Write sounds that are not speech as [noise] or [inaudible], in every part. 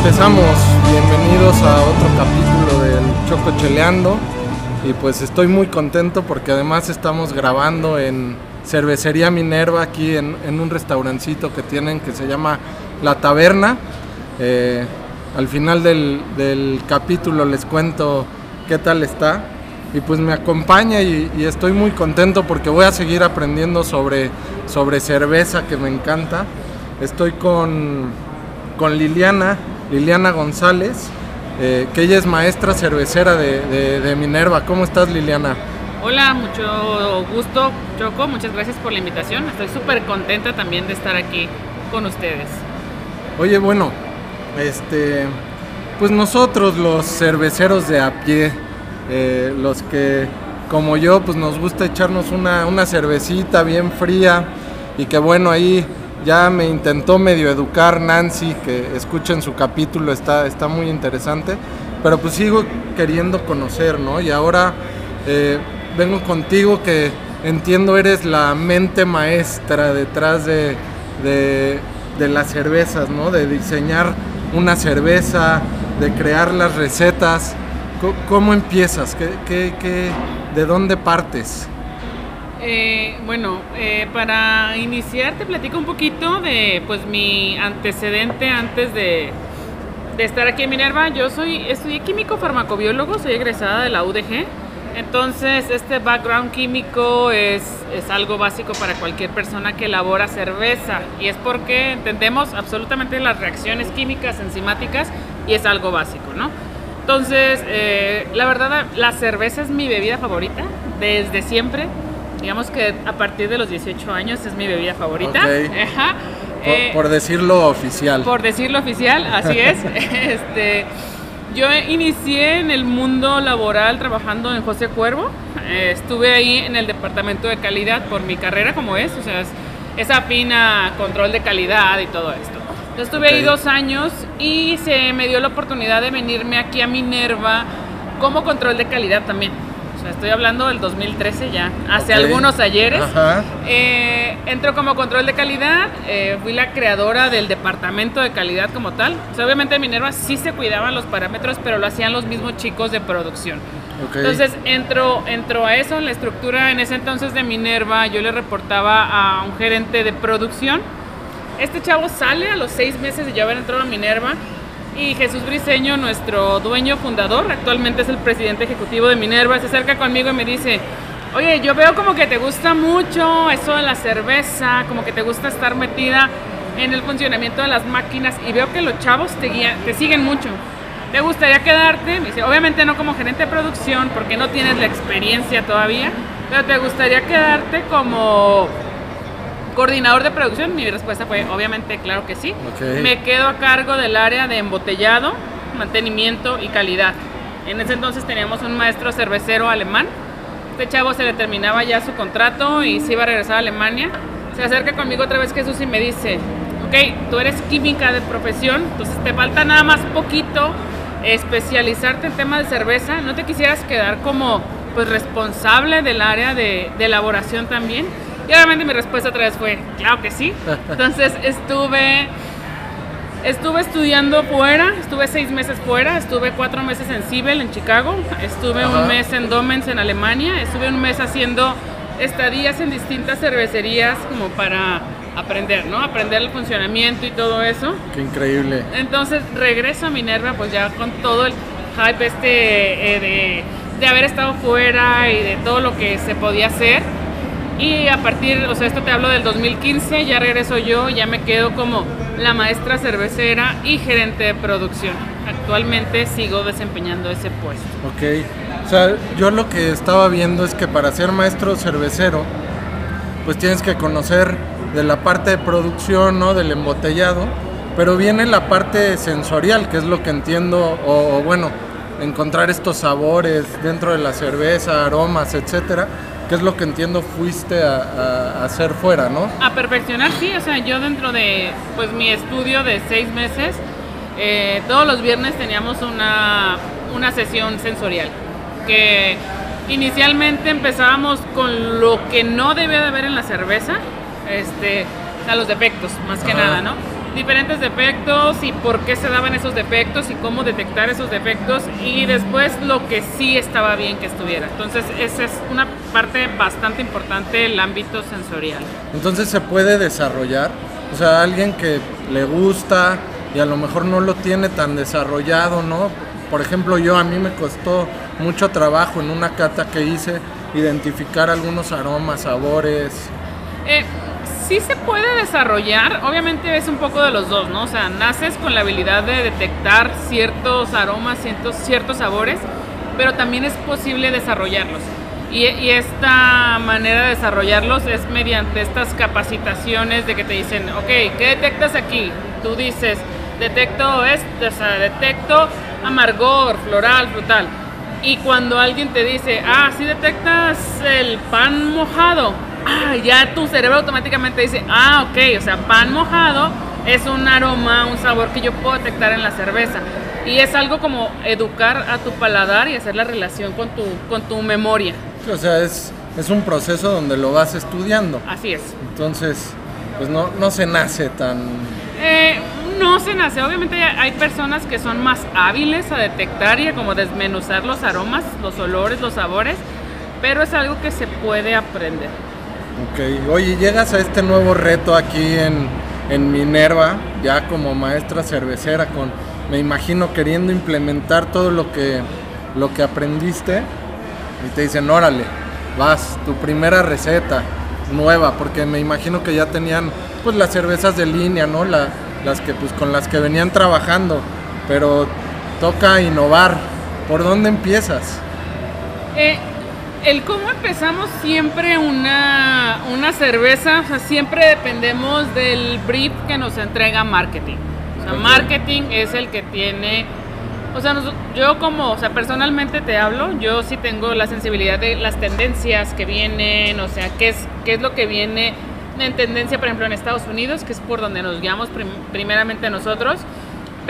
empezamos. Bienvenidos a otro capítulo del Choco Cheleando. Y pues estoy muy contento porque además estamos grabando en Cervecería Minerva, aquí en, un restaurancito que tienen que se llama La Taberna. Eh, al final del, del capítulo les cuento qué tal está. Y pues me acompaña y, y estoy muy contento porque voy a seguir aprendiendo sobre, sobre cerveza que me encanta. Estoy con, con Liliana, Liliana González, eh, que ella es maestra cervecera de, de- de Minerva. ¿Cómo estás Liliana? Hola, mucho gusto, Choco. Muchas gracias por la invitación. Estoy súper contenta también de estar aquí con ustedes. Oye, bueno, este, pues nosotros los cerveceros de a pie, eh, los que como yo, pues nos gusta echarnos una, una cervecita bien fría y que bueno, ahí ya me intentó medio educar Nancy, que escuchen su capítulo, está, está muy interesante, pero pues sigo queriendo conocer, ¿no? Y ahora eh, vengo contigo que entiendo eres la mente maestra detrás de, de, las cervezas, ¿no? De diseñar una cerveza, de crear las recetas. ¿Cómo empiezas? ¿Qué, qué, qué- de dónde partes? Eh, bueno, eh, para iniciar te platico un poquito de pues mi antecedente antes de, de estar aquí en Minerva. Yo soy estudié químico farmacobiólogo, soy egresada de la UDG. Entonces, este background químico es, es algo básico para cualquier persona que elabora cerveza y es porque entendemos absolutamente las reacciones químicas enzimáticas y es algo básico, ¿no? Entonces, eh, la verdad, la cerveza es mi bebida favorita desde siempre. Digamos que a partir de los 18 años es mi bebida favorita. Ok. Ajá. Por, Eh, por decirlo oficial. por decirlo oficial, así es. [laughs] este, yo inicié en el mundo laboral trabajando en José Cuervo. Eh, estuve ahí en el departamento de calidad por mi carrera como es, o sea, es, es afín a control de calidad y todo esto. Yo estuve ahí Ok. dos años y se me dio la oportunidad de venirme aquí a Minerva como control de calidad también. O sea, estoy hablando del 2013 ya, hace Ok. algunos ayeres. Ajá. Eh, entro como control de calidad, eh, fui la creadora del departamento de calidad como tal. O sea, obviamente en Minerva sí se cuidaban los parámetros, pero lo hacían los mismos chicos de producción. Ok. Entonces entro, entro a eso, en la estructura en ese entonces de Minerva, yo le reportaba a un gerente de producción. Este chavo sale a los seis meses de yo haber entrado a Minerva y Jesús Briseño, nuestro dueño fundador, actualmente es el presidente ejecutivo de Minerva, se acerca conmigo y me dice, oye, yo veo como que te gusta mucho eso de la cerveza, como que te gusta estar metida en el funcionamiento de las máquinas y veo que los chavos te, guían, te siguen mucho. ¿Te gustaría quedarte? Me dice, obviamente no como gerente de producción porque no tienes la experiencia todavía, pero te gustaría quedarte como coordinador de producción. Mi respuesta fue, obviamente, claro que sí. Ok. Me quedo a cargo del área de embotellado, mantenimiento y calidad. En ese entonces teníamos un maestro cervecero alemán. Este chavo se le terminaba ya su contrato y se iba a regresar a Alemania. Se acerca conmigo otra vez Jesús y me dice, ok, tú eres química de profesión, entonces te falta nada más poquito especializarte en temas de cerveza. ¿No te quisieras quedar como pues responsable del área de, de elaboración también? Y obviamente mi respuesta otra vez fue, claro que sí. [laughs] Entonces estuve Estuve estudiando fuera, estuve seis meses fuera, estuve cuatro meses en Sibel, en Chicago, estuve Ajá. un mes en Domens, en Alemania, estuve un mes haciendo estadías en distintas cervecerías como para aprender, ¿no? Aprender el funcionamiento y todo eso. Qué increíble. Entonces regreso a Minerva pues ya con todo el hype este eh, de, de haber estado fuera y de todo lo que se podía hacer. Y a partir, o sea, esto te hablo del 2015, ya regreso yo, ya me quedo como la maestra cervecera y gerente de producción. Actualmente sigo desempeñando ese puesto. Ok. O sea, yo lo que estaba viendo es que para ser maestro cervecero, pues tienes que conocer de la parte de producción, ¿no? Del embotellado, pero viene la parte sensorial, que es lo que entiendo, o, o bueno, encontrar estos sabores dentro de la cerveza, aromas, etcétera, que es lo que entiendo fuiste a, a- a hacer fuera, ¿no? A perfeccionar, sí, o sea, yo dentro de pues mi estudio de seis meses, eh, todos los viernes teníamos una, una sesión sensorial, que inicialmente empezábamos con lo que no debe de haber en la cerveza, este, o sea, los defectos, más que Ajá. nada, ¿no? Diferentes defectos y por qué se daban esos defectos y cómo detectar esos defectos y después lo que sí estaba bien que estuviera. Entonces esa es una parte bastante importante del ámbito sensorial. Entonces se puede desarrollar, o sea, alguien que le gusta y a lo mejor no lo tiene tan desarrollado, ¿no? Por ejemplo, yo a mí me costó mucho trabajo en una cata que hice identificar algunos aromas, sabores. Eh, sí se puede desarrollar, obviamente es un poco de los dos, ¿no? O sea, naces con la habilidad de detectar ciertos aromas, ciertos, ciertos sabores, pero también es posible desarrollarlos. Y, esta manera de desarrollarlos es mediante estas capacitaciones de que te dicen, ok, ¿qué detectas aquí? Tú dices, detecto o sea, detecto amargor, floral, frutal. Y cuando alguien te dice, ah, sí detectas el pan mojado, ah, ya tu cerebro automáticamente dice, ah, ok, o sea, pan mojado es un aroma, un sabor que yo puedo detectar en la cerveza. Y es algo como educar a tu paladar y hacer la relación con tu, con tu memoria. O sea, es, es un proceso donde lo vas estudiando. Así es. Entonces, pues no, no se nace tan... Eh, no se nace, obviamente hay personas que son más hábiles a detectar y a como desmenuzar los aromas, los olores, los sabores, pero es algo que se puede aprender. Ok, oye, llegas a este nuevo reto aquí en, en Minerva, ya como maestra cervecera, con, me imagino, queriendo implementar todo lo que, lo que aprendiste, y te dicen, órale, vas, tu primera receta nueva, porque me imagino que ya tenían pues las cervezas de línea, ¿no? La, las que pues con las que venían trabajando, pero toca innovar. ¿Por dónde empiezas? Eh, el cómo empezamos siempre una, una cerveza, o sea, siempre dependemos del brief que nos entrega marketing. O sea, marketing es el que tiene, o sea, yo como, o sea, personalmente te hablo, yo sí tengo la sensibilidad de las tendencias que vienen, o sea, qué es, qué es lo que viene en tendencia, por ejemplo, en Estados Unidos, que es por donde nos guiamos primeramente nosotros,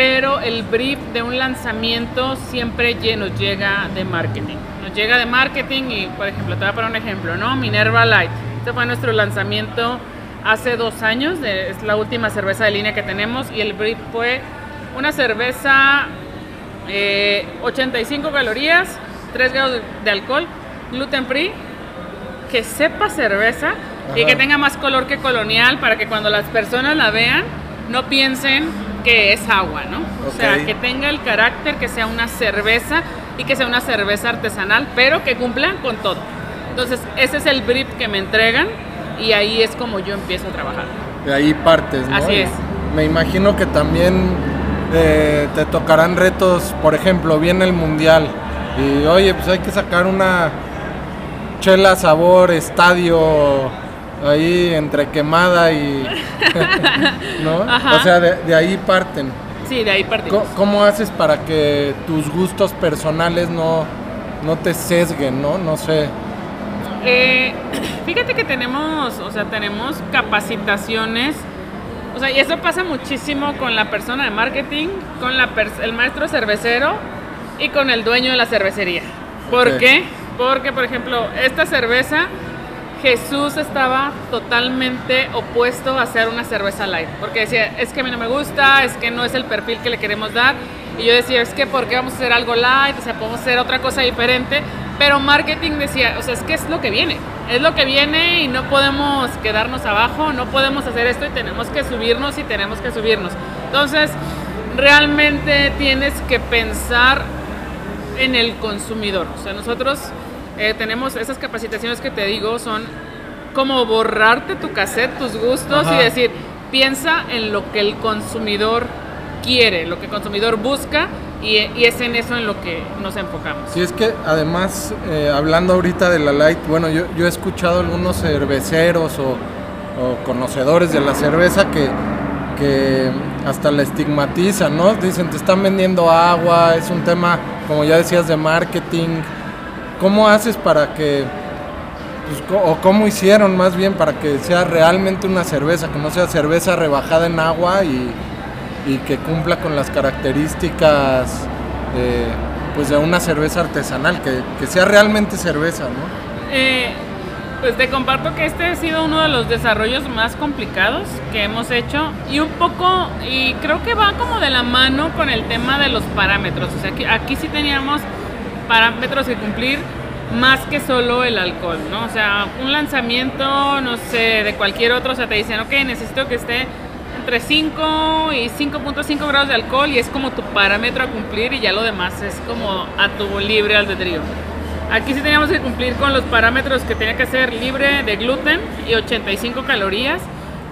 pero el brief de un lanzamiento siempre nos llega de marketing. Nos llega de marketing y, por ejemplo, te voy a poner un ejemplo, ¿no? Minerva Light. Este fue nuestro lanzamiento hace dos años, es la última cerveza de línea que tenemos y el brief fue una cerveza 85 eh, calorías, 3 grados de alcohol, gluten free, que sepa cerveza y que tenga más color que colonial para que cuando las personas la vean no piensen que es agua, ¿no? O sea, que tenga el carácter que sea una cerveza y que sea una cerveza artesanal, pero que cumpla con todo. Entonces, ese es el brief que me entregan y ahí es como yo empiezo a trabajar. De ahí partes, ¿no? Así es. Me imagino que también eh, te tocarán retos, por ejemplo, viene el mundial y oye, pues hay que sacar una chela sabor estadio ahí entre quemada y... [laughs] ¿No? O sea, de, ahí parten. Sí, de ahí partimos. ¿Cómo, haces para que tus gustos personales no, no te sesguen, no? No sé. Eh, [clears throat] fíjate que tenemos, o sea, tenemos capacitaciones, o sea, y eso pasa muchísimo con la persona de marketing, con la el maestro cervecero y con el dueño de la cervecería. ¿Por qué? Porque, por ejemplo, esta cerveza Jesús estaba totalmente opuesto a hacer una cerveza light, porque decía, es que a mí no me gusta, es que no es el perfil que le queremos dar. Y yo decía, es que ¿por qué vamos a hacer algo light? O sea, podemos hacer otra cosa diferente. Pero marketing decía, o sea, es que es lo que viene, es lo que viene y no podemos quedarnos abajo, no podemos hacer esto y tenemos que subirnos y tenemos que subirnos. Entonces, realmente tienes que pensar en el consumidor. O sea, nosotros eh, tenemos esas capacitaciones que te digo, son como borrarte tu cassette, tus gustos y decir, piensa en lo que el consumidor quiere, lo que el consumidor busca y, es en eso en lo que nos enfocamos. Sí, es que además, eh, hablando ahorita de la Light, bueno, yo, yo he escuchado algunos cerveceros o, conocedores de la cerveza que, que hasta la estigmatizan, ¿no? Dicen, te están vendiendo agua, es un tema, como ya decías, de marketing ¿Cómo haces para que, pues, o cómo hicieron más bien para que sea realmente una cerveza, que no sea cerveza rebajada en agua y, que cumpla con las características de, pues de una cerveza artesanal, que, sea realmente cerveza. Eh, Pues te comparto que este ha sido uno de los desarrollos más complicados que hemos hecho y un poco, y creo que va como de la mano con el tema de los parámetros. O sea, aquí, aquí sí teníamos parámetros que cumplir más que solo el alcohol, ¿no? O sea, un lanzamiento, no sé, de cualquier otro, o sea, te dicen, ok, necesito que esté entre 5 y 5.5 grados de alcohol y es como tu parámetro a cumplir y ya lo demás es como a tu libre albedrío. Aquí sí teníamos que cumplir con los parámetros que tenía que ser libre de gluten y 85 calorías.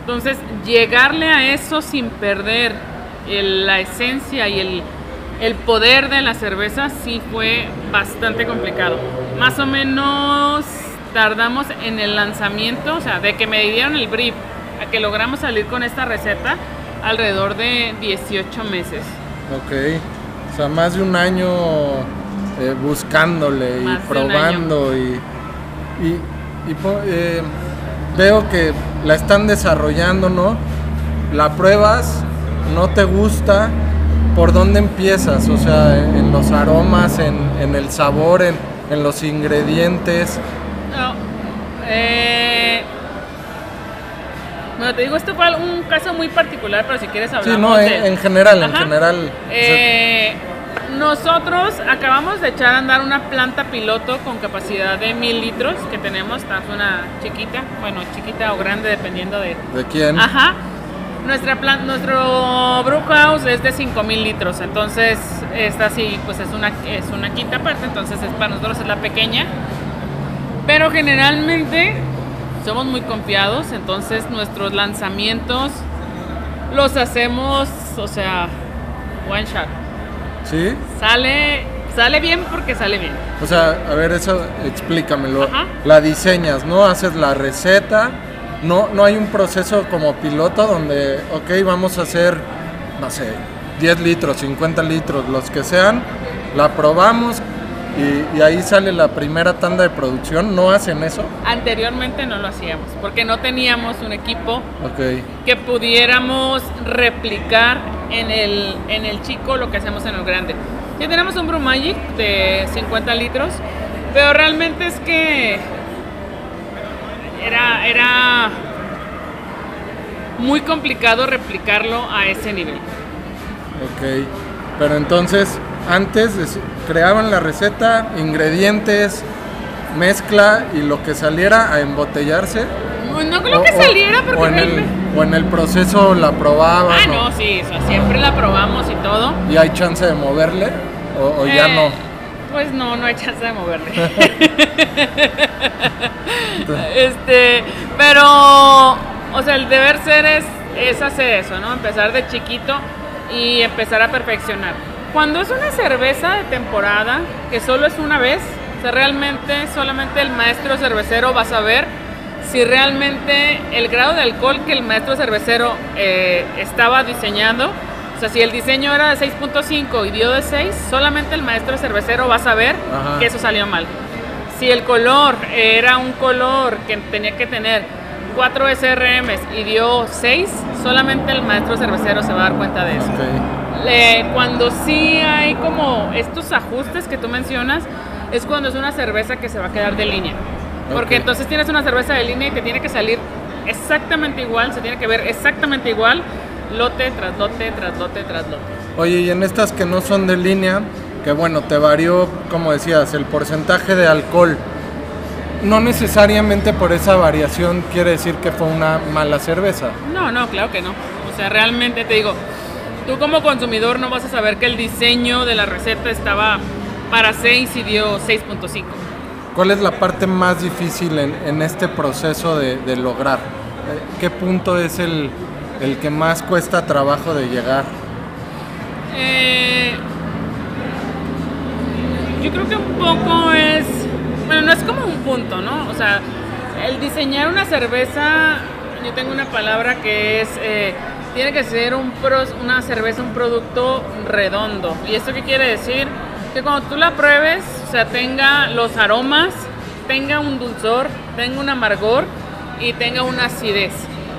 Entonces, llegarle a eso sin perder la esencia y el, poder de la cerveza sí fue bastante complicado. Más o menos tardamos en el lanzamiento, o sea, de que me dieron el brief a que logramos salir con esta receta alrededor de 18 meses. Ok, o sea, más de un año eh, buscándole y probando y, y, eh, veo que la están desarrollando, ¿no? La pruebas, no te gusta, ¿por dónde empiezas? O sea, en los aromas, en, el sabor, en, los ingredientes. No, eh, bueno, te digo, esto fue un caso muy particular, pero si quieres hablar. Sí, no, en, general, en general. Eh, nosotros acabamos de echar a andar una planta piloto con capacidad de mil litros que tenemos. Es una chiquita, bueno, chiquita o grande dependiendo de... ¿De quién? Ajá. Nuestra plan, nuestro brew house es de 5000 litros, entonces esta sí, pues es una, es una quinta parte, entonces es, para nosotros es la pequeña. Pero generalmente somos muy confiados, entonces nuestros lanzamientos los hacemos, o sea, one shot. ¿Sí? Sale, sale bien porque sale bien. O sea, a ver, eso explícamelo. La diseñas, ¿no? Haces la receta. No, no hay un proceso como piloto donde, ok, vamos a hacer, no sé, 10 litros, 50 litros, los que sean, la probamos, y, ahí sale la primera tanda de producción. ¿No hacen eso? Anteriormente no lo hacíamos, porque no teníamos un equipo que pudiéramos replicar en el, en el chico lo que hacemos en el grande. Ya tenemos un Brew Magic de 50 litros, pero realmente es que era, era muy complicado replicarlo a ese nivel. Ok, pero entonces antes creaban la receta, ingredientes, mezcla y lo que saliera a embotellarse. No creo que saliera porque... O en, el, o en, el, proceso la probaban. Ah, no, sí, siempre la probamos y todo. ¿Y hay chance de moverle? ¿O, ya no? Pues no, no hay chance de moverle. [laughs] este, pero, o sea, el deber ser es, es hacer eso, ¿no? Empezar de chiquito y empezar a perfeccionar. Cuando es una cerveza de temporada, que solo es una vez, o sea, realmente solamente el maestro cervecero va a saber si realmente el grado de alcohol que el maestro cervecero eh, estaba diseñando, o sea, si el diseño era de 6.5 y dio de 6, solamente el maestro cervecero va a saber que eso salió mal. Si el color era un color que tenía que tener 4 SRMs y dio 6, solamente el maestro cervecero se va a dar cuenta de eso cuando sí hay como estos ajustes que tú mencionas, es cuando es una cerveza que se va a quedar de línea. Porque entonces tienes una cerveza de línea y te tiene que salir exactamente igual, se tiene que ver exactamente igual, lote tras lote, tras lote, tras lote. Oye, y en estas que no son de línea, que bueno, te varió, como decías, el porcentaje de alcohol. No necesariamente por esa variación quiere decir que fue una mala cerveza. No, no, claro que no. O sea, realmente te digo, Tú como consumidor no vas a saber que el diseño de la receta estaba para 6 y dio 6.5. ¿Cuál es la parte más difícil en, este proceso de, lograr? Eh, ¿Qué punto es el, que más cuesta trabajo de llegar? Eh, yo creo que un poco es, bueno, no es como un punto, ¿no? O sea, el diseñar una cerveza, yo tengo una palabra que es eh, tiene que ser un una cerveza, un producto redondo. ¿Y esto qué quiere decir? Que cuando tú la pruebes, o sea, tenga los aromas, tenga un dulzor, tenga un amargor y tenga una acidez.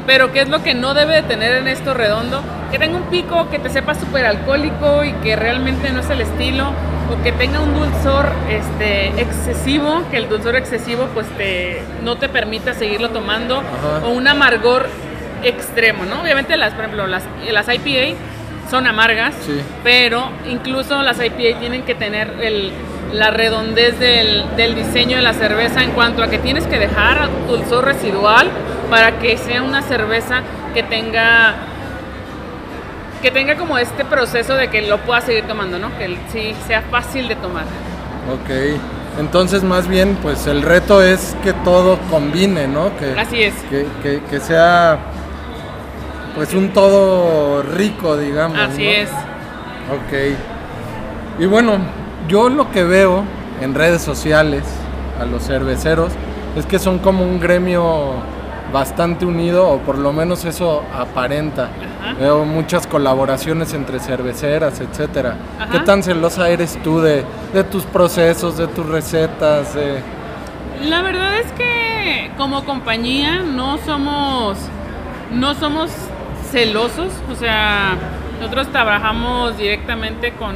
Pero ¿qué es lo que no debe de tener en esto redondo? Que tenga un pico, que te sepa súper alcohólico y que realmente no es el estilo. O que tenga un dulzor este, excesivo, que el dulzor excesivo pues te, no te permita seguirlo tomando. Ajá. O un amargor extremo, ¿no? Obviamente las, por ejemplo, las, las IPA son amargas, Sí. pero incluso las IPA tienen que tener el, la redondez del, del diseño de la cerveza en cuanto a que tienes que dejar dulzor residual para que sea una cerveza que tenga que tenga como este proceso de que lo puedas seguir tomando, ¿no? Que sí sea fácil de tomar. Ok. Entonces, más bien, pues el reto es que todo combine, ¿no? Que, Así es. que, que- que sea, pues, un todo rico, digamos. Así ¿no? es. Ok. Y bueno, yo lo que veo en redes sociales a los cerveceros es que son como un gremio bastante unido, o por lo menos eso aparenta. Ajá. Veo muchas colaboraciones entre cerveceras, etcétera. Ajá. ¿Qué tan celosa eres tú de, de tus procesos, de tus recetas? de- La verdad es que como compañía no somos no somos celosos, o sea, nosotros trabajamos directamente con,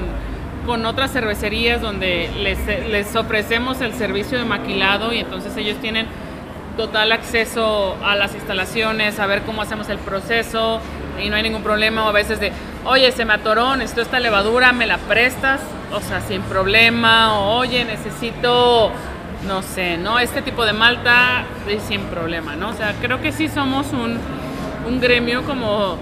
con otras cervecerías donde les, les ofrecemos el servicio de maquilado y entonces ellos tienen total acceso a las instalaciones, a ver cómo hacemos el proceso y no hay ningún problema o a veces de, oye, se me atoró, necesito esta levadura, me la prestas, o sea, sin problema, o oye, necesito, no sé, ¿no? Este tipo de malta y sin problema, ¿no? O sea, creo que sí somos un, un gremio como,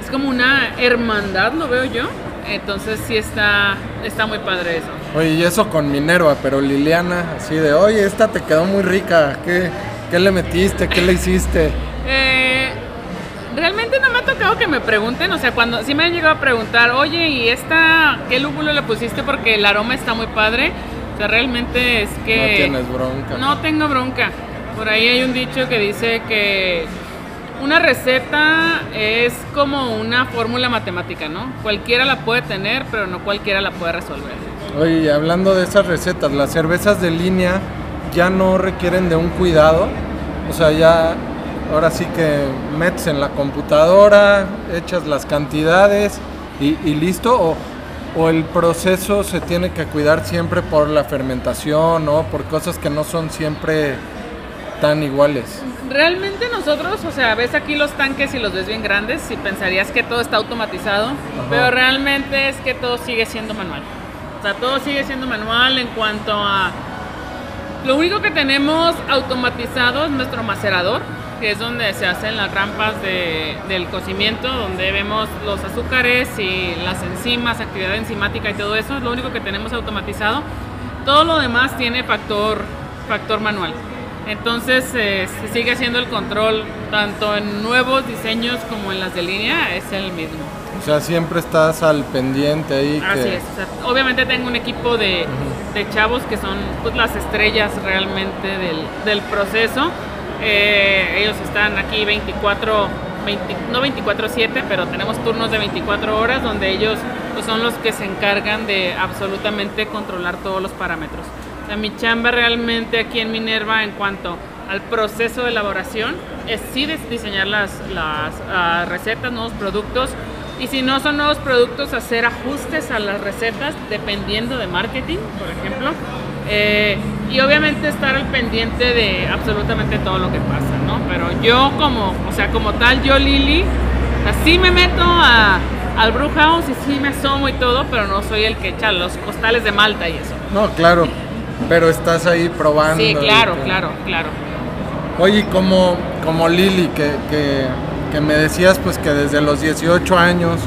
es como una hermandad, lo veo yo, entonces sí está, está muy padre eso. Oye, y eso con Minerva, pero Liliana, así de, oye, esta te quedó muy rica, ¿qué, qué le metiste? ¿Qué le hiciste? Eh, realmente no me ha tocado que me pregunten, o sea, cuando sí me han llegado a preguntar, oye, ¿y esta qué lúpulo le pusiste? Porque el aroma está muy padre. O sea, realmente es que... No tienes bronca. No tengo bronca. Por ahí hay un dicho que dice que una receta es como una fórmula matemática, ¿no? Cualquiera la puede tener, pero no cualquiera la puede resolver. Oye, hablando de esas recetas, las cervezas de línea ya no requieren de un cuidado. O sea, ya ahora sí que metes en la computadora, echas las cantidades y, y listo. O, o el proceso se tiene que cuidar siempre por la fermentación, ¿no? Por cosas que no son siempre tan iguales. Realmente nosotros, o sea, ves aquí los tanques y los ves bien grandes y pensarías que todo está automatizado, pero realmente es que todo sigue siendo manual. O sea, todo sigue siendo manual en cuanto a... Lo único que tenemos automatizado es nuestro macerador, que es donde se hacen las rampas de- del cocimiento, donde vemos los azúcares y las enzimas, actividad enzimática y todo eso, es lo único que tenemos automatizado. Todo lo demás tiene factor, factor manual. Entonces eh, se sigue haciendo el control tanto en nuevos diseños como en las de línea, es el mismo. O sea, siempre estás al pendiente ahí. Así que, es. o sea, obviamente tengo un equipo de, de chavos que son pues, las estrellas realmente del, del proceso. Eh, ellos están aquí 24, 20 no 24/7, pero tenemos turnos de 24 horas donde ellos pues, son los que se encargan de absolutamente controlar todos los parámetros. Sea, mi chamba realmente aquí en Minerva en cuanto al proceso de elaboración es sí dis- diseñar las, las ah, recetas, nuevos productos y si no son nuevos productos, hacer ajustes a las recetas dependiendo de marketing, por ejemplo. Eh, y obviamente estar al pendiente de absolutamente todo lo que pasa, ¿no? Pero yo como, o sea, como tal, yo Lili, así me meto a, al brew house y sí me asomo y todo, pero no soy el que echa los costales de Malta y eso. No, claro. Pero estás ahí probando. Sí, claro, que- claro, claro. Oye, como, como Lili, que, que, que me decías pues que desde los 18 años,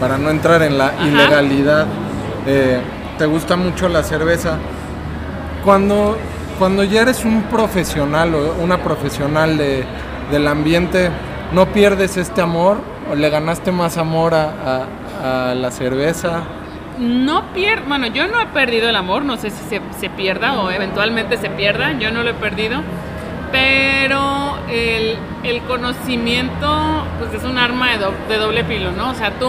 para no entrar en la Ajá. ilegalidad, eh, te gusta mucho la cerveza. Cuando, cuando ya eres un profesional o una profesional de, del ambiente, ¿no pierdes este amor o le ganaste más amor a, a- a la cerveza? No pierdo, bueno, yo no he perdido el amor, no sé si se, se pierda o eventualmente se pierda, yo no lo he perdido, pero el, el conocimiento pues es un arma de, do- de doble filo, ¿no? O sea, tú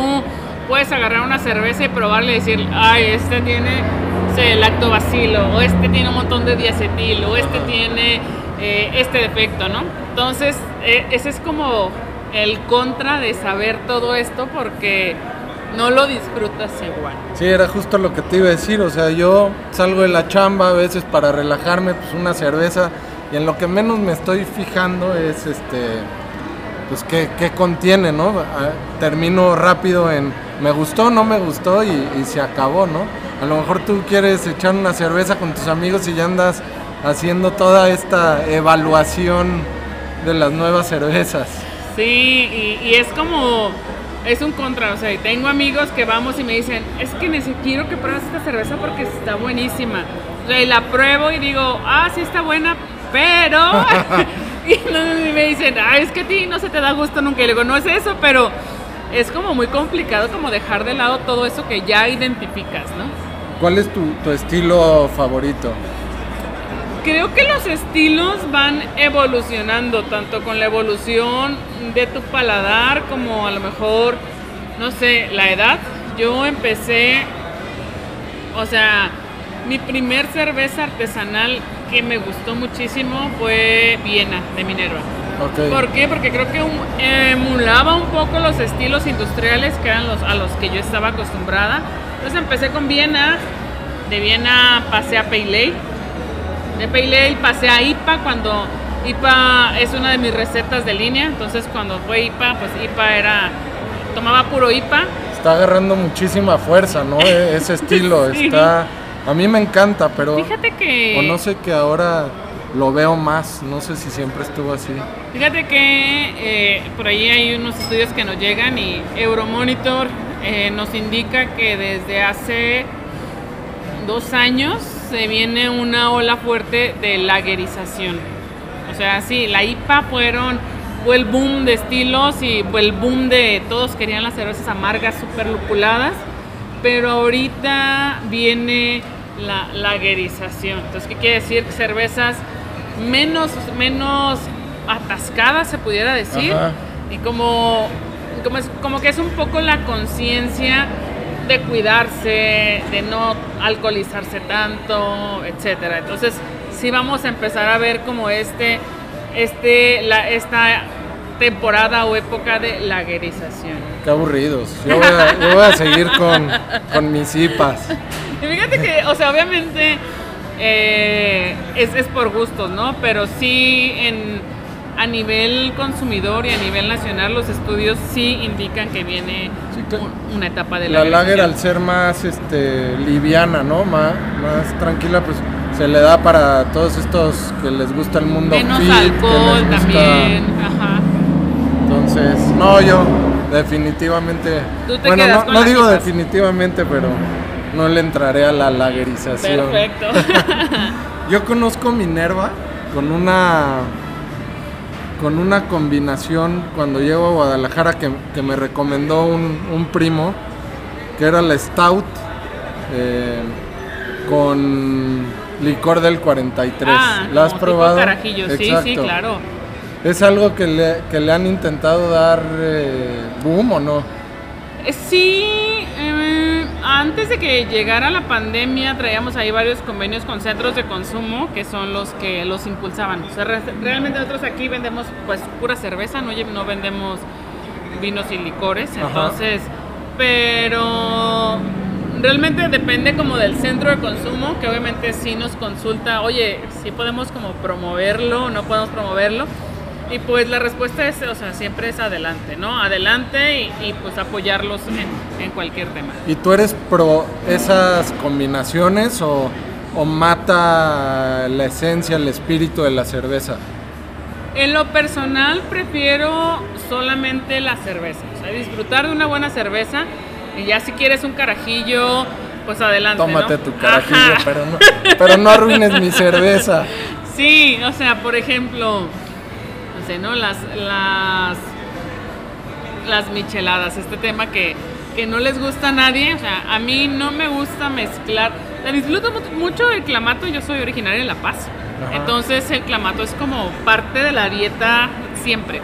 puedes agarrar una cerveza y probarle y decir, ay, este tiene sé, lactobacilo, o este tiene un montón de diacetil, o este tiene eh, este defecto, ¿no? Entonces, eh, ese es como el contra de saber todo esto porque no lo disfrutas igual. Sí, era justo lo que te iba a decir, o sea, yo salgo de la chamba a veces para relajarme, pues una cerveza, y en lo que menos me estoy fijando es este, pues qué, qué contiene, ¿no? Ah, Termino rápido en me gustó, no me gustó y, y se acabó, ¿no? A lo mejor tú quieres echar una cerveza con tus amigos y ya andas haciendo toda esta evaluación de las nuevas cervezas. Sí, y, y es como, es un contra, o sea, tengo amigos que vamos y me dicen, es que necesito, quiero que pruebes esta cerveza porque está buenísima. O sea, y la pruebo y digo, ah, sí está buena, pero... [laughs] [laughs] y me dicen, ah, es que a ti no se te da gusto nunca. Y le digo, no es eso, pero es como muy complicado como dejar de lado todo eso que ya identificas, ¿no? ¿Cuál es tu, tu estilo favorito? Creo que los estilos van evolucionando, tanto con la evolución de tu paladar como a lo mejor, no sé, la edad. Yo empecé, o sea, mi primer cerveza artesanal que me gustó muchísimo fue Viena de Minerva. Ok. ¿Por qué? Porque creo que emulaba un poco los estilos industriales que eran los a los que yo estaba acostumbrada. Entonces empecé con Viena, de Viena pasé a Ale, de Pale Ale pasé a IPA cuando IPA es una de mis recetas de línea, entonces cuando fue IPA, pues IPA era, tomaba puro IPA. Está agarrando muchísima fuerza, ¿no? E- [laughs] Ese estilo Sí. está... A mí me encanta, pero... Fíjate que... O no sé que ahora lo veo más, no sé si siempre estuvo así. Fíjate que eh, por ahí hay unos estudios que nos llegan y Euromonitor eh, nos indica que desde hace dos años se viene una ola fuerte de lagerización. O sea, sí, la IPA fueron, fue el boom de estilos y fue el boom de todos querían las cervezas amargas, súper lupuladas, pero ahorita viene la lagerización. Entonces, ¿qué quiere decir? Cervezas menos, menos atascadas, se pudiera decir, Ajá. y como, como, es- como que es un poco la conciencia de cuidarse, de no alcoholizarse tanto, etcétera. Entonces, sí vamos a empezar a ver como este, este, la, esta temporada o época de laguerización. Qué aburridos. Yo voy a, yo voy a seguir con, con mis IPAs. Y fíjate que, o sea, obviamente eh, es, es por gustos, ¿no? Pero sí en, a nivel consumidor y a nivel nacional los estudios sí indican que viene Sí, una etapa de La lager al ser más este, liviana, ¿no? Más, más tranquila, pues se le da para todos estos que les gusta el mundo Menos fit, alcohol gusta- también, ajá. Entonces, no, yo definitivamente... Tú te bueno, no, no digo definitivamente, pero no le entraré a la lagerización. Perfecto. [laughs] Yo conozco Minerva con una con una combinación cuando llego a Guadalajara que, que me recomendó un, un primo que era la Stout eh, con licor del 43. ah, ¿La has probado? carajillo, sí, sí, Exacto. claro. ¿Es algo que le, que le han intentado dar eh, boom o no? Eh, Sí, antes de que llegara la pandemia traíamos ahí varios convenios con centros de consumo que son los que los impulsaban. O sea, re- realmente nosotros aquí vendemos pues pura cerveza, no, no vendemos vinos y licores, Ajá. entonces, pero realmente depende como del centro de consumo, que obviamente sí nos consulta, oye, sí podemos como promoverlo, o no podemos promoverlo. Y pues la respuesta es, o sea, siempre es adelante, ¿no? Adelante y, y, pues apoyarlos en, en cualquier tema. ¿Y tú eres pro esas combinaciones o, o mata la esencia, el espíritu de la cerveza? En lo personal prefiero solamente la cerveza, o sea, disfrutar de una buena cerveza y ya si quieres un carajillo, pues adelante. Tómate ¿no? tu carajillo, Ajá. pero no, pero no arruines mi cerveza. [laughs] Sí, o sea, por ejemplo, sé, ¿no? Las, las, las micheladas, este tema que, que no les gusta a nadie, o sea, a mí no me gusta mezclar, sea, disfruto mu- mucho el clamato, yo soy originaria de La Paz, Ajá. entonces el clamato es como parte de la dieta siempre,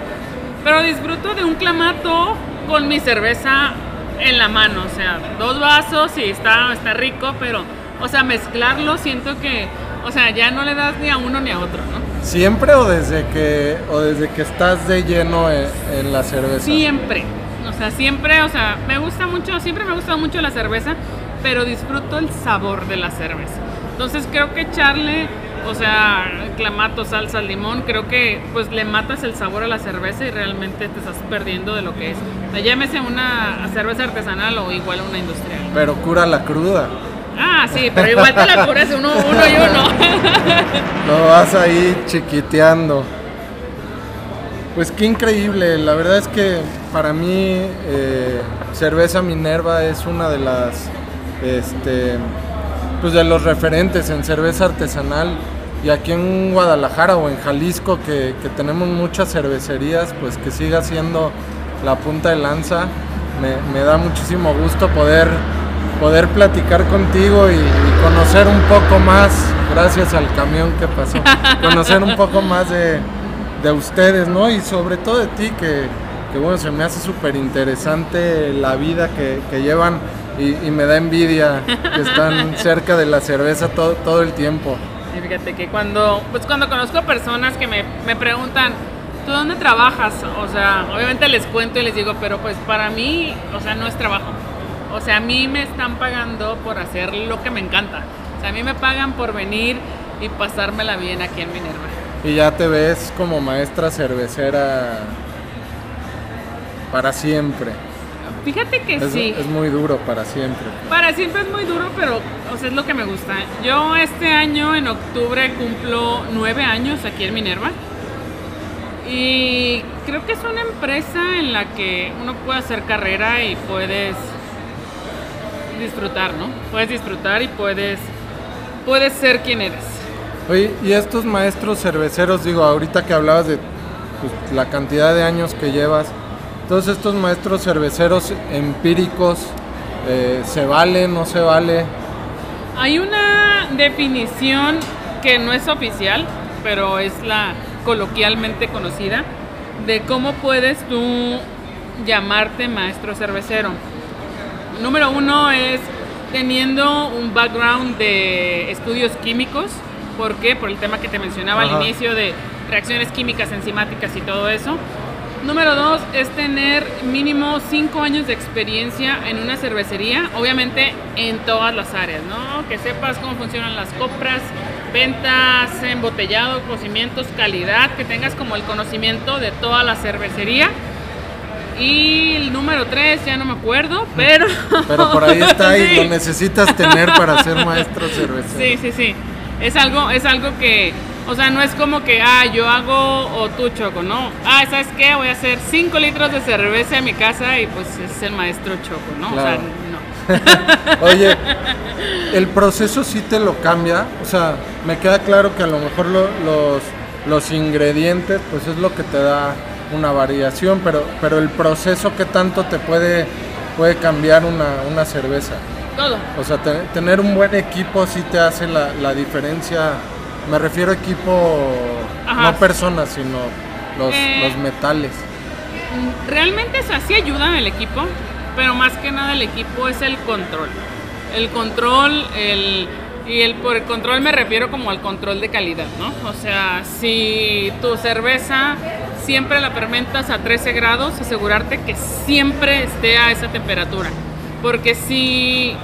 pero disfruto de un clamato con mi cerveza en la mano, o sea, dos vasos y está, está rico, pero, o sea, mezclarlo siento que, o sea, ya no le das ni a uno ni a otro, ¿no? ¿Siempre o desde que o desde que estás de lleno en, en la cerveza? Siempre. O sea, siempre, o sea, me gusta mucho, siempre me ha gustado mucho la cerveza, pero disfruto el sabor de la cerveza. Entonces creo que echarle, o sea, clamato, salsa, limón, creo que pues le matas el sabor a la cerveza y realmente te estás perdiendo de lo que es. O sea, llámese una cerveza artesanal o igual una industrial. Pero cura la cruda. Ah, sí, pero igual te la curas uno, uno y uno. [laughs] Lo vas ahí chiquiteando. Pues qué increíble, la verdad es que para mí eh, cerveza Minerva es una de las, este, pues de los referentes en cerveza artesanal y aquí en Guadalajara o en Jalisco que, tenemos muchas cervecerías, pues que siga siendo la punta de lanza. Me da muchísimo gusto poder, poder platicar contigo y, y conocer un poco más, gracias al camión que pasó, [laughs] conocer un poco más de, de ustedes, ¿no? Y sobre todo de ti, que, que bueno, se me hace súper interesante la vida que, que llevan y, y me da envidia que están [laughs] cerca de la cerveza todo, todo el tiempo. Y fíjate que cuando, pues cuando conozco personas que me, me preguntan, ¿tú dónde trabajas? O sea, obviamente les cuento y les digo, pero pues para mí, o sea, no es trabajo. O sea, a mí me están pagando por hacer lo que me encanta. O sea, a mí me pagan por venir y pasármela bien aquí en Minerva. Y ya te ves como maestra cervecera para siempre. Fíjate que Es, sí. es muy duro para siempre. Para siempre es muy duro, pero o sea, es lo que me gusta. Yo este año, en octubre, cumplo nueve años aquí en Minerva. Y creo que es una empresa en la que uno puede hacer carrera y puedes disfrutar, ¿no? Puedes disfrutar y puedes, puedes ser quien eres. Oye, y estos maestros cerveceros, digo, ahorita que hablabas de pues, la cantidad de años que llevas, todos estos maestros cerveceros empíricos, eh, ¿se vale, no se vale? Hay una definición que no es oficial, pero es la coloquialmente conocida, de cómo puedes tú llamarte maestro cervecero. Número uno es teniendo un background de estudios químicos. ¿Por qué? Por el tema que te mencionaba Ajá. al inicio de reacciones químicas, enzimáticas y todo eso. Número dos es tener mínimo cinco años de experiencia en una cervecería, obviamente en todas las áreas, ¿no? Que sepas cómo funcionan las compras, ventas, embotellado, cocimientos, calidad, que tengas como el conocimiento de toda la cervecería. Y el número tres, ya no me acuerdo, pero... Pero por ahí [laughs] está y Sí. lo necesitas tener para ser maestro cervecero. Sí, sí, sí. Es algo, es algo que, o sea, no es como que, ah, yo hago o tú choco, ¿no? Ah, ¿sabes qué? Voy a hacer 5 litros de cerveza en mi casa y pues es el maestro choco, ¿no? Claro. O sea, no. [laughs] [laughs] Oye, el proceso sí te lo cambia, o sea, me queda claro que a lo mejor lo- los, los ingredientes, pues es lo que te da una variación, pero, pero el proceso que tanto te puede, puede cambiar una, una cerveza. Todo. O sea, te- tener un buen equipo sí te hace la, la diferencia. Me refiero a equipo, Ajá. no personas, sino los, Eh. los metales. Realmente es así ayuda el equipo, pero más que nada el equipo es el control. El control, el, y el, por el control me refiero como al control de calidad, ¿no? O sea, si tu cerveza siempre la fermentas a 13 grados, asegurarte que siempre esté a esa temperatura. Porque si,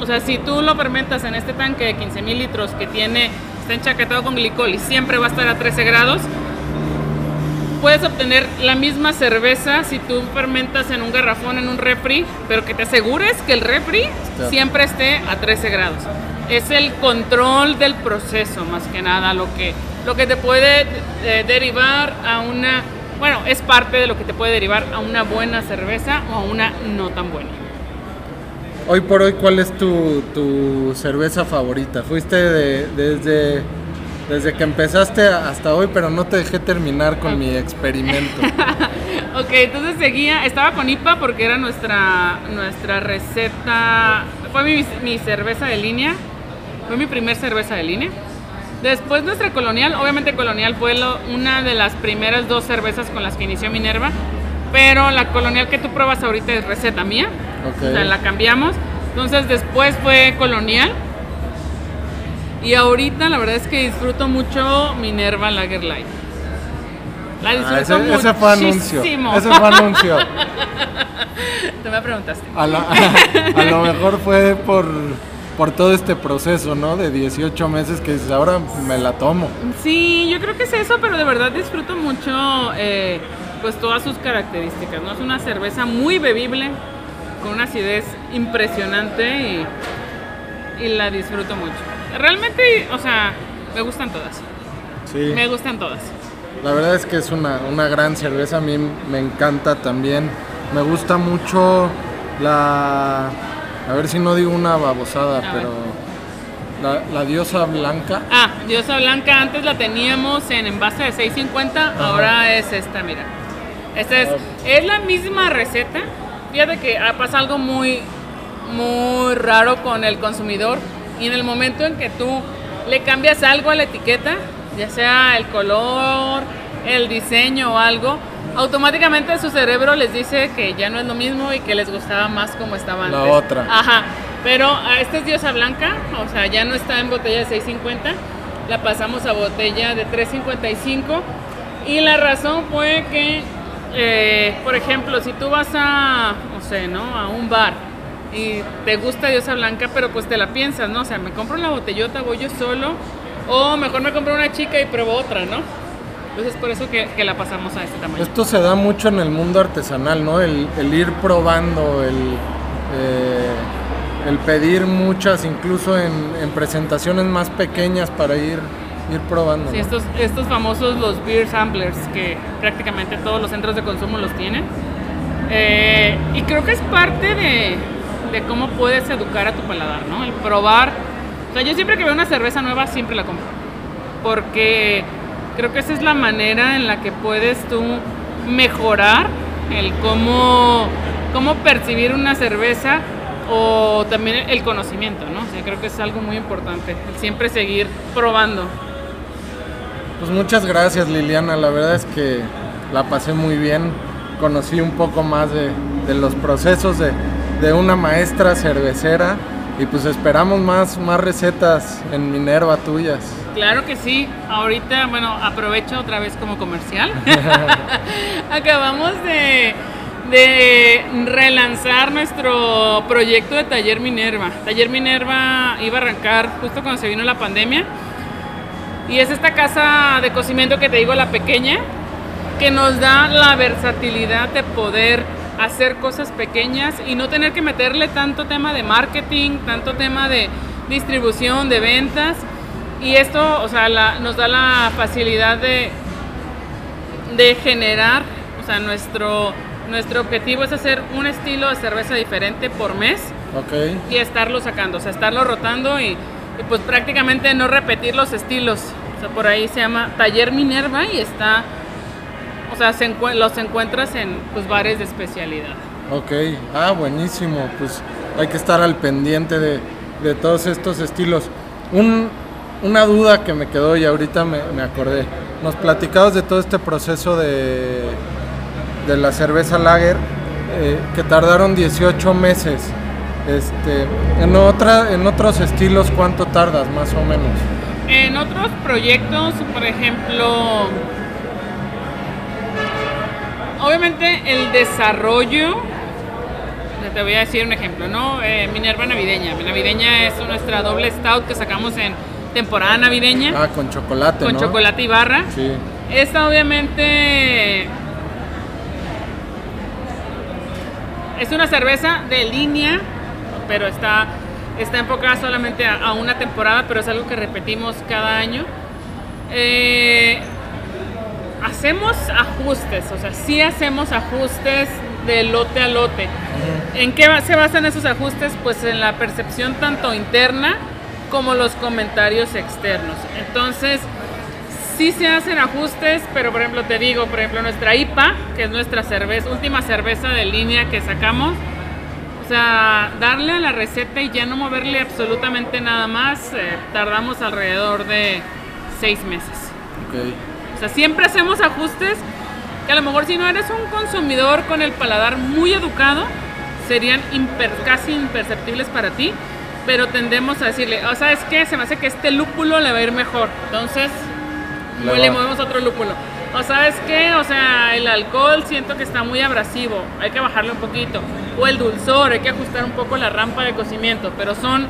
o sea, si tú lo fermentas en este tanque de 15 mil litros que tiene, está enchaquetado con glicol y siempre va a estar a 13 grados, puedes obtener la misma cerveza si tú fermentas en un garrafón, en un refri, pero que te asegures que el refri Está. siempre esté a 13 grados. Es el control del proceso, más que nada, lo que, lo que te puede eh, derivar a una, bueno, es parte de lo que te puede derivar a una buena cerveza o a una no tan buena. Hoy por hoy, ¿cuál es tu, tu cerveza favorita? Fuiste de- desde, desde que empezaste hasta hoy, pero no te dejé terminar con mi experimento. [laughs] Ok, entonces seguía, estaba con IPA porque era nuestra, nuestra receta, fue mi, mi cerveza de línea, fue mi primer cerveza de línea. Después nuestra colonial, obviamente colonial fue lo- una de las primeras dos cervezas con las que inició Minerva, pero la colonial que tú pruebas ahorita es receta mía, o sea, la cambiamos. Entonces después fue colonial Y ahorita la verdad es que disfruto mucho Minerva Lager Light. La Ah, disfruto ese, ese fue anuncio. muchísimo. Ese fue anuncio. [laughs] Tú me preguntaste. A, la- [laughs] a lo mejor fue por, por todo este proceso, ¿no? De 18 meses que dices, ahora me la tomo. Sí, yo creo que es eso, pero de verdad disfruto mucho eh, pues todas sus características, ¿no? Es una cerveza muy bebible, con una acidez impresionante y, y la disfruto mucho. Realmente, o sea, me gustan todas, Sí. me gustan todas. La verdad es que es una, una gran cerveza, a mí me encanta también. Me gusta mucho la... A ver si no digo una babosada, A pero... La, la diosa blanca. Ah, diosa blanca, antes la teníamos en envase de 6.50, ahora es esta, mira. Esta es, es la misma receta. Fíjate que pasa algo muy, muy raro con el consumidor y en el momento en que tú le cambias algo a la etiqueta, ya sea el color, el diseño o algo, automáticamente su cerebro les dice que ya no es lo mismo y que les gustaba más como estaba antes. La otra. Ajá, pero esta es diosa blanca, o sea, ya no está en botella de 6.50, la pasamos a botella de 3.55 y la razón fue que, eh, por ejemplo, si tú vas a, no sé, ¿no? A un bar y te gusta diosa blanca, pero pues te la piensas, ¿no? O sea, me compro una botellota, voy yo solo, o mejor me compro una chica y pruebo otra, ¿no? Entonces es por eso que, que la pasamos a este tamaño. Esto se da mucho en el mundo artesanal, ¿no? El, el ir probando, el, eh, el pedir muchas, incluso en, en presentaciones más pequeñas para ir, ir probando. Sí, ¿no? estos, estos famosos los beer samplers que prácticamente todos los centros de consumo los tienen. Eh, y creo que es parte de, de cómo puedes educar a tu paladar, ¿no? El probar. O sea, yo siempre que veo una cerveza nueva siempre la compro. Porque creo que esa es la manera en la que puedes tú mejorar el cómo, cómo percibir una cerveza o también el conocimiento, ¿no? O creo que es algo muy importante, el siempre seguir probando. Pues muchas gracias Liliana, la verdad es que la pasé muy bien, conocí un poco más de, de los procesos de, de una maestra cervecera y pues esperamos más, más recetas en Minerva tuyas. Claro que sí. Ahorita, bueno, aprovecho otra vez como comercial. [laughs] Acabamos de, de relanzar nuestro proyecto de Taller Minerva. Taller Minerva iba a arrancar justo cuando se vino la pandemia. Y es esta casa de cocimiento que te digo, la pequeña, que nos da la versatilidad de poder hacer cosas pequeñas y no tener que meterle tanto tema de marketing, tanto tema de distribución, de ventas. Y esto, o sea, la- nos da la facilidad de, de generar, o sea, nuestro, nuestro objetivo es hacer un estilo de cerveza diferente por mes y estarlo sacando, o sea, estarlo rotando y, y, pues prácticamente no repetir los estilos. O sea, por ahí se llama Taller Minerva y está, o sea, se los encuentras en pues, bares de especialidad. ok, ah, buenísimo, pues hay que estar al pendiente de, de todos estos estilos. Un- una duda que me quedó y ahorita me, me acordé. Nos platicabas de todo este proceso de, de la cerveza lager eh, que tardaron 18 meses. Este, en, otra, en otros estilos, ¿cuánto tardas más o menos? En otros proyectos, por ejemplo, obviamente el desarrollo, te voy a decir un ejemplo, ¿no? Eh, Minerva navideña. Mi navideña es nuestra doble stout que sacamos en temporada navideña Ah, con chocolate, con ¿no? chocolate y barra. Sí. Esta obviamente es una cerveza de línea, pero está, está enfocada solamente a, a una temporada, pero es algo que repetimos cada año. Eh, hacemos ajustes, o sea, sí hacemos ajustes de lote a lote. ¿En qué se basan esos ajustes? Pues en la percepción tanto interna como los comentarios externos. Entonces, sí se hacen ajustes, pero por ejemplo te digo, por ejemplo nuestra IPA, que es nuestra cerveza, última cerveza de línea que sacamos, o sea, darle a la receta y ya no moverle absolutamente nada más, eh, tardamos alrededor de seis meses. Ok. O sea, siempre hacemos ajustes que a lo mejor si no eres un consumidor con el paladar muy educado, serían imper- casi imperceptibles para ti, pero tendemos a decirle, oh, ¿sabes qué? Se me hace que este lúpulo le va a ir mejor. Entonces, Le le movemos otro lúpulo. O sabes qué, o sea, el alcohol siento que está muy abrasivo, hay que bajarle un poquito. O el dulzor, hay que ajustar un poco la rampa de cocimiento, pero son,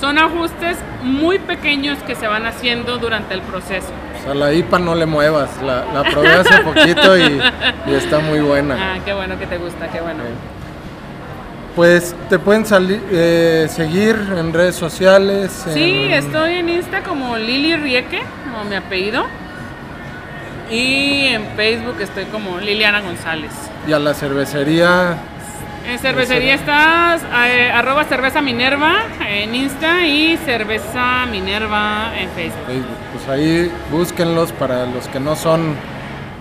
son ajustes muy pequeños que se van haciendo durante el proceso. Sea, la IPA no le muevas. La, la probé hace [laughs] poquito y, y está muy buena. Ah, qué bueno que te gusta, qué bueno. Pues te pueden salir, eh, seguir en redes sociales. Sí, en- estoy en Insta como Lili Rieke, como mi apellido. Y en Facebook estoy como Liliana González. Y a la cervecería. En cervecería estás eh, arroba cerveza Minerva en Insta y cerveza Minerva en Facebook. Facebook. Pues ahí búsquenlos para los que no son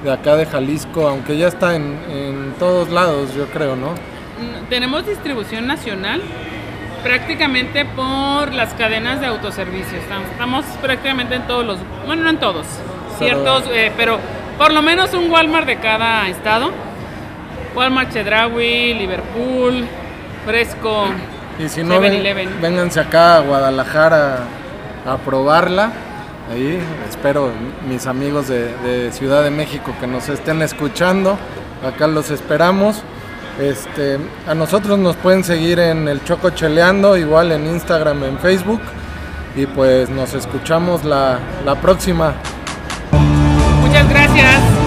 de acá de Jalisco, aunque ya está en, en todos lados, yo creo, ¿no? Mm, Tenemos distribución nacional prácticamente por las cadenas de autoservicio. Estamos, estamos prácticamente en todos los, bueno, no en todos, Pero- ciertos, eh, pero por lo menos un Walmart de cada estado. Walmart Chedraui, Liverpool, Fresco. Y si no, ven, 7-Eleven. vénganse acá a Guadalajara a probarla. Ahí espero mis amigos de, de Ciudad de México que nos estén escuchando. Acá los esperamos. Este, a nosotros nos pueden seguir en el Choco Cheleando, igual en Instagram, en Facebook. Y pues nos escuchamos la, la próxima. Muchas gracias.